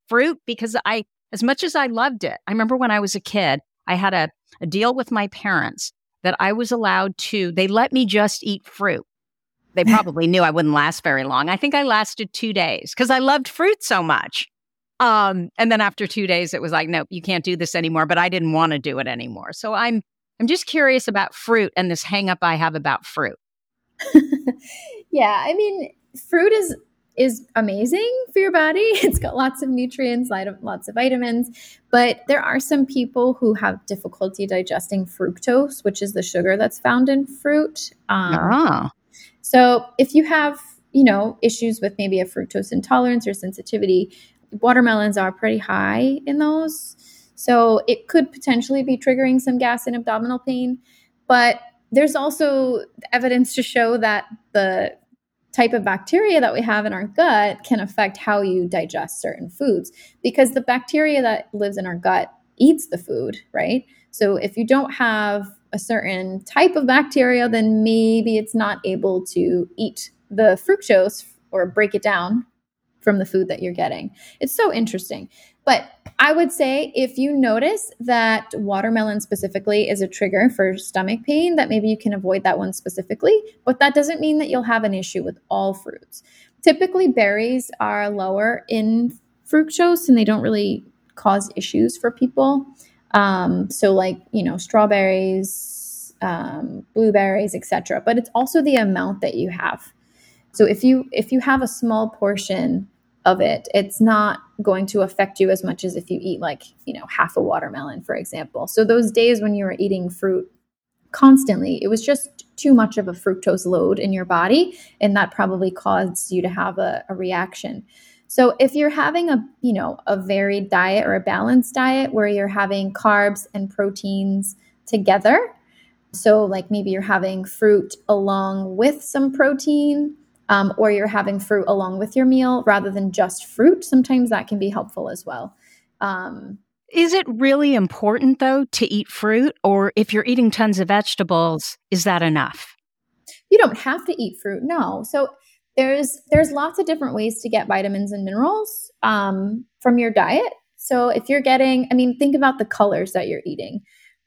fruit? Because I, as much as I loved it, I remember when I was a kid, I had a, a deal with my parents that I was allowed to, they let me just eat fruit. They probably knew I wouldn't last very long. I think I lasted two days because I loved fruit so much. Um, and then after two days, it was like, nope, you can't do this anymore. But I didn't want to do it anymore. So I'm I'm just curious about fruit and this hang up I have about fruit. yeah, I mean, fruit is is amazing for your body. It's got lots of nutrients, lots of vitamins, but there are some people who have difficulty digesting fructose, which is the sugar that's found in fruit. Um, ah. So if you have, you know, issues with maybe a fructose intolerance or sensitivity, watermelons are pretty high in those. So it could potentially be triggering some gas and abdominal pain. But there's also evidence to show that the type of bacteria that we have in our gut can affect how you digest certain foods because the bacteria that lives in our gut eats the food, right? So if you don't have a certain type of bacteria, then maybe it's not able to eat the fructose or break it down from the food that you're getting. It's so interesting. But I would say if you notice that watermelon specifically is a trigger for stomach pain, that maybe you can avoid that one specifically. But that doesn't mean that you'll have an issue with all fruits. Typically, berries are lower in fructose and they don't really cause issues for people. Um, so, like, you know, strawberries, um, blueberries, etc. But it's also the amount that you have. So if you if you have a small portion of it, it's not going to affect you as much as if you eat like, you know, half a watermelon, for example. So those days when you were eating fruit constantly, it was just too much of a fructose load in your body. And that probably caused you to have a, a reaction. So if you're having a, you know, a varied diet or a balanced diet where you're having carbs and proteins together, so like maybe you're having fruit along with some protein, um, or you're having fruit along with your meal rather than just fruit, sometimes that can be helpful as well. Um, is it really important though to eat fruit, or if you're eating tons of vegetables, is that enough? You don't have to eat fruit, no. So there's there's lots of different ways to get vitamins and minerals um, from your diet. So if you're getting, I mean, think about the colors that you're eating.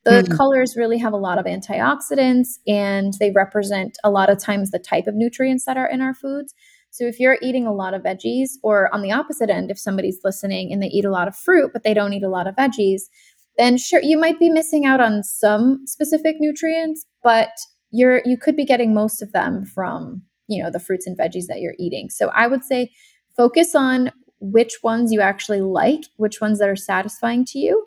The mm-hmm. colors really have a lot of antioxidants and they represent a lot of times the type of nutrients that are in our foods. So if you're eating a lot of veggies, or on the opposite end, if somebody's listening and they eat a lot of fruit, but they don't eat a lot of veggies, then sure, you might be missing out on some specific nutrients, but you're you could be getting most of them from you know the fruits and veggies that you're eating. So I would say focus on which ones you actually like, which ones that are satisfying to you,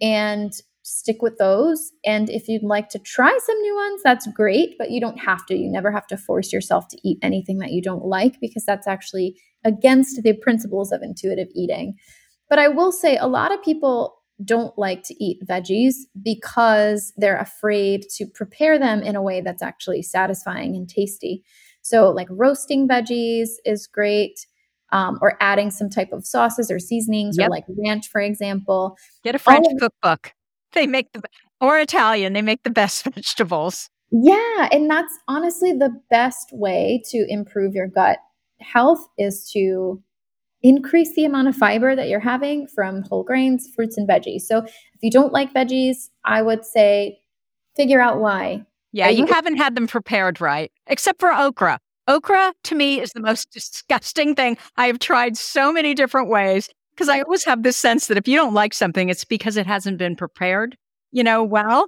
and stick with those. And if you'd like to try some new ones, that's great, but you don't have to. You never have to force yourself to eat anything that you don't like because that's actually against the principles of intuitive eating. But I will say a lot of people don't like to eat veggies because they're afraid to prepare them in a way that's actually satisfying and tasty. So, like roasting veggies is great. Um, or adding some type of sauces or seasonings yep. or like ranch, for example. Get a French cookbook. They make the or Italian, they make the best vegetables. Yeah, and that's honestly the best way to improve your gut health is to increase the amount of fiber that you're having from whole grains, fruits and veggies. So, if you don't like veggies, I would say figure out why. Yeah, you, you haven't had them prepared right, except for okra. Okra to me is the most disgusting thing. I have tried so many different ways because I always have this sense that if you don't like something, it's because it hasn't been prepared, you know, well.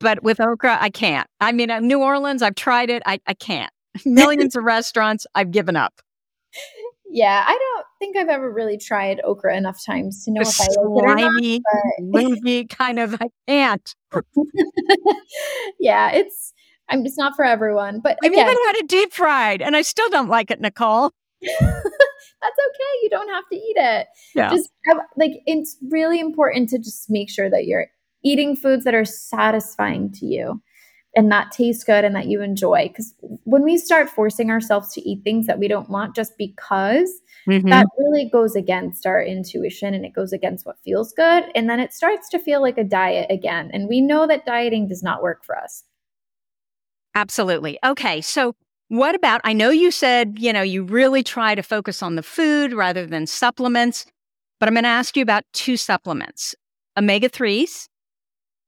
But with okra, I can't. I mean, uh, New Orleans, I've tried it. I, I can't. Millions of restaurants, I've given up. Yeah, I don't think I've ever really tried okra enough times to know the if I like it or not. Movie kind of, I can't. yeah, it's I'm it's not for everyone. But I've again, even had it deep fried, and I still don't like it, Nicole that's okay. You don't have to eat it. Yeah. Just have, like it's really important to just make sure that you're eating foods that are satisfying to you and that taste good and that you enjoy. Because when we start forcing ourselves to eat things that we don't want just because, mm-hmm. that really goes against our intuition and it goes against what feels good. And then it starts to feel like a diet again. And we know that dieting does not work for us. Absolutely. Okay. So what about, I know you said, you know, you really try to focus on the food rather than supplements, but I'm going to ask you about two supplements omega 3s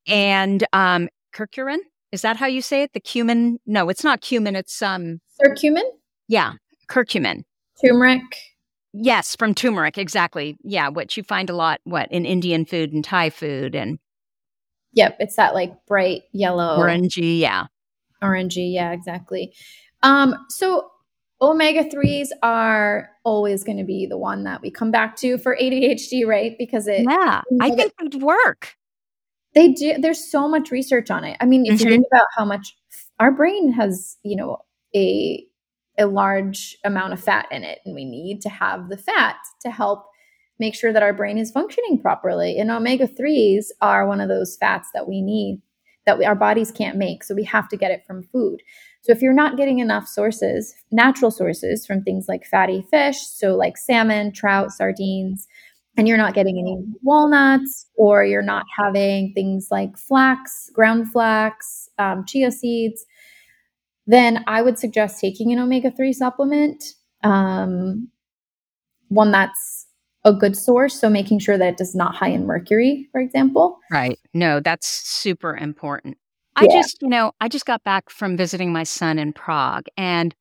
and um, curcumin. Is that how you say it? The cumin? No, it's not cumin. It's um curcumin. Yeah, curcumin. Turmeric. Yes, from turmeric, exactly. Yeah, which you find a lot what in Indian food and Thai food and Yep, it's that like bright yellow orangey, yeah. Orangey, yeah, exactly. Um so omega 3s are always going to be the one that we come back to for ADHD, right? Because it Yeah, I think it would work. They do there's so much research on it. I mean, if mm-hmm. you think about how much our brain has, you know, a a large amount of fat in it and we need to have the fat to help make sure that our brain is functioning properly and omega 3s are one of those fats that we need that we, our bodies can't make so we have to get it from food so if you're not getting enough sources natural sources from things like fatty fish so like salmon trout sardines and you're not getting any walnuts or you're not having things like flax ground flax um, chia seeds then I would suggest taking an omega 3 supplement, um, one that's a good source. So making sure that it does not high in mercury, for example. Right. No, that's super important. I yeah. just, you know, I just got back from visiting my son in Prague and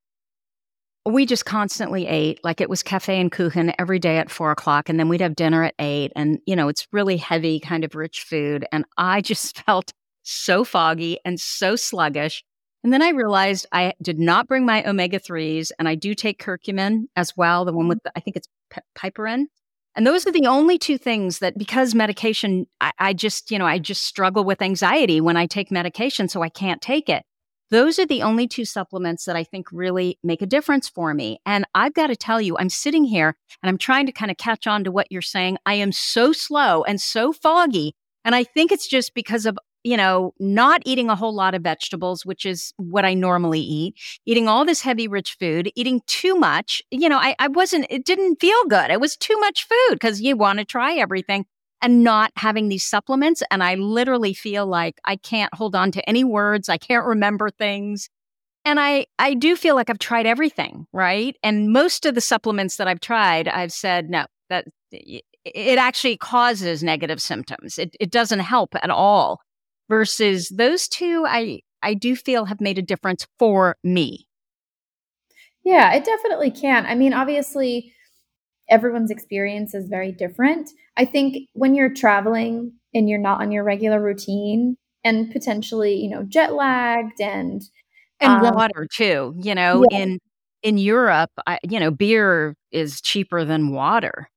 we just constantly ate like it was cafe and kuchen every day at four o'clock and then we'd have dinner at eight and you know it's really heavy kind of rich food and i just felt so foggy and so sluggish and then I realized I did not bring my omega 3s, and I do take curcumin as well, the one mm-hmm. with, the, I think it's p- piperine. And those are the only two things that, because medication, I, I just, you know, I just struggle with anxiety when I take medication, so I can't take it. Those are the only two supplements that I think really make a difference for me. And I've got to tell you, I'm sitting here and I'm trying to kind of catch on to what you're saying. I am so slow and so foggy. And I think it's just because of you know, not eating a whole lot of vegetables, which is what I normally eat, eating all this heavy, rich food, eating too much. You know, I, I wasn't, it didn't feel good. It was too much food because you want to try everything and not having these supplements. And I literally feel like I can't hold on to any words. I can't remember things. And I, I do feel like I've tried everything, right? And most of the supplements that I've tried, I've said, no, that it actually causes negative symptoms. It, it doesn't help at all versus those two I I do feel have made a difference for me. Yeah, it definitely can. I mean, obviously everyone's experience is very different. I think when you're traveling and you're not on your regular routine and potentially, you know, jet lagged and and um, water too, you know, yeah. in in Europe, I, you know, beer is cheaper than water.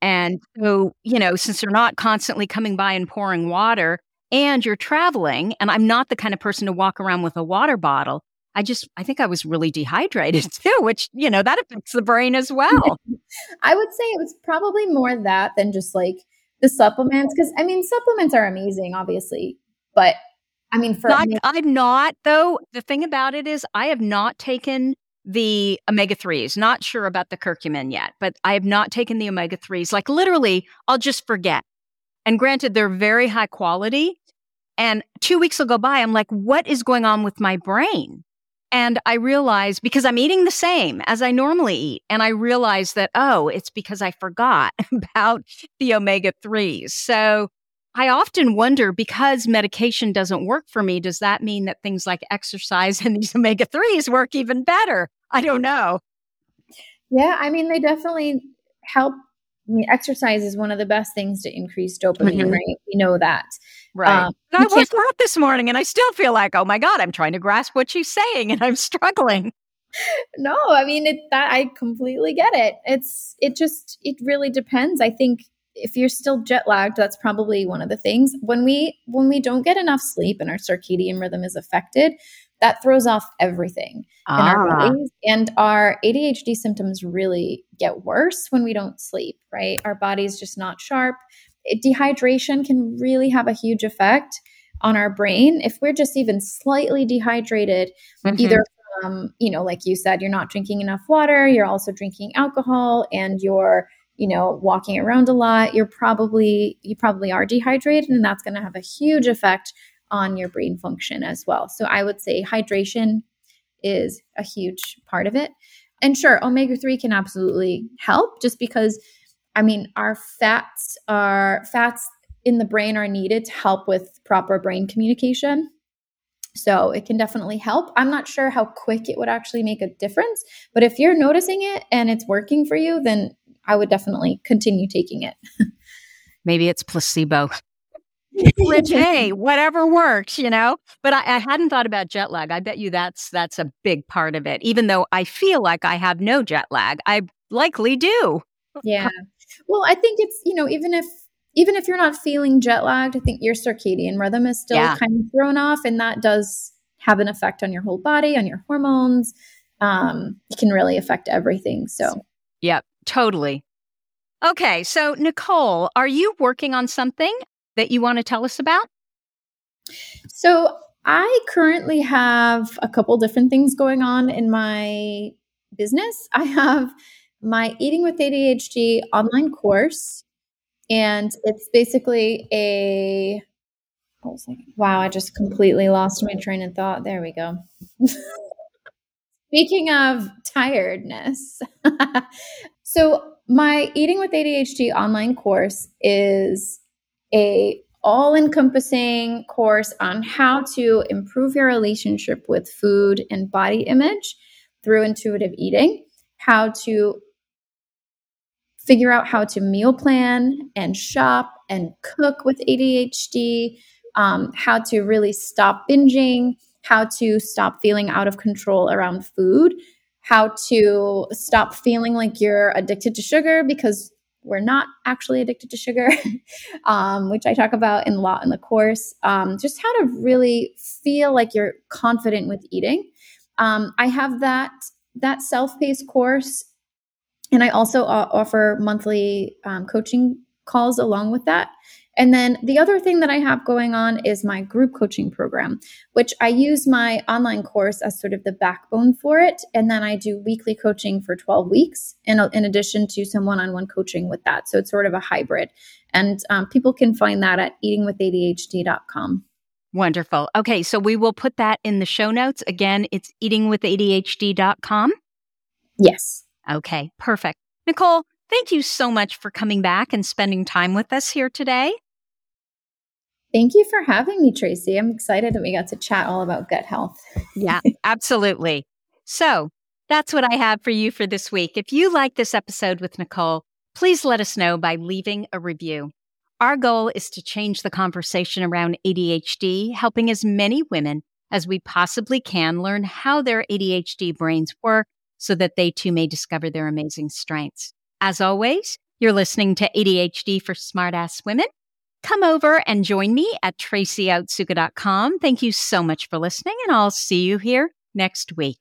And so, you know, since they're not constantly coming by and pouring water, and you're traveling and i'm not the kind of person to walk around with a water bottle i just i think i was really dehydrated too which you know that affects the brain as well. I would say it was probably more that than just like the supplements because i mean supplements are amazing obviously but i mean for not, me- i'm not though. The thing about it is i have not taken the omega 3s not sure about the curcumin yet but i have not taken the omega 3s like literally i'll just forget and granted, they're very high quality. And two weeks will go by. I'm like, what is going on with my brain? And I realize because I'm eating the same as I normally eat. And I realize that, oh, it's because I forgot about the omega 3s. So I often wonder because medication doesn't work for me, does that mean that things like exercise and these omega 3s work even better? I don't know. Yeah, I mean, they definitely help I mean, exercise is one of the best things to increase dopamine, mm-hmm. right? We know that. Right. Um, I was out this morning and I still feel like, oh my God, I'm trying to grasp what she's saying and I'm struggling. No, I mean it that I completely get it. It's it just it really depends. I think if you're still jet lagged, that's probably one of the things. When we when we don't get enough sleep and our circadian rhythm is affected, that throws off everything ah. in our ah. bodies. And our ADHD symptoms really get worse when we don't sleep, right? Our body's just not sharp. It, dehydration can really have a huge effect on our brain. If we're just even slightly dehydrated, mm-hmm. either from, you know, like you said, you're not drinking enough water, you're also drinking alcohol, and you're you know walking around a lot you're probably you probably are dehydrated and that's going to have a huge effect on your brain function as well. So I would say hydration is a huge part of it. And sure, omega 3 can absolutely help just because I mean, our fats are fats in the brain are needed to help with proper brain communication. So it can definitely help. I'm not sure how quick it would actually make a difference, but if you're noticing it and it's working for you, then I would definitely continue taking it. Maybe it's placebo. Which hey, whatever works, you know. But I, I, hadn't thought about jet lag. I bet you that's that's a big part of it. Even though I feel like I have no jet lag, I likely do. Yeah. Well, I think it's you know even if even if you're not feeling jet lagged, I think your circadian rhythm is still yeah. kind of thrown off, and that does have an effect on your whole body, on your hormones. Um, it can really affect everything. So, yep, totally. Okay, so Nicole, are you working on something that you want to tell us about? So, I currently have a couple different things going on in my business. I have my Eating with ADHD online course, and it's basically a wow, I just completely lost my train of thought. There we go. Speaking of tiredness, so my Eating with ADHD online course is a all-encompassing course on how to improve your relationship with food and body image through intuitive eating, how to figure out how to meal plan and shop and cook with ADHD, um, how to really stop binging, how to stop feeling out of control around food, how to stop feeling like you're addicted to sugar because we're not actually addicted to sugar, um, which I talk about in a lot in the course. Um, just how to really feel like you're confident with eating. Um, I have that that self-paced course, and I also uh, offer monthly um, coaching calls along with that. And then the other thing that I have going on is my group coaching program, which I use my online course as sort of the backbone for it. And then I do weekly coaching for 12 weeks, in, in addition to some one on one coaching with that. So it's sort of a hybrid. And um, people can find that at eatingwithadhd.com. Wonderful. Okay, so we will put that in the show notes. Again, it's eatingwithadhd.com. Yes. Okay, perfect. Nicole, thank you so much for coming back and spending time with us here today. Thank you for having me, Tracy. I'm excited that we got to chat all about gut health. yeah, absolutely. So that's what I have for you for this week. If you like this episode with Nicole, please let us know by leaving a review. Our goal is to change the conversation around ADHD, helping as many women as we possibly can learn how their ADHD brains work so that they too may discover their amazing strengths. As always, you're listening to ADHD for Smartass Women. Come over and join me at tracyotsuka.com. Thank you so much for listening, and I'll see you here next week.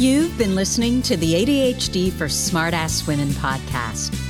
You've been listening to the ADHD for Smartass Women podcast.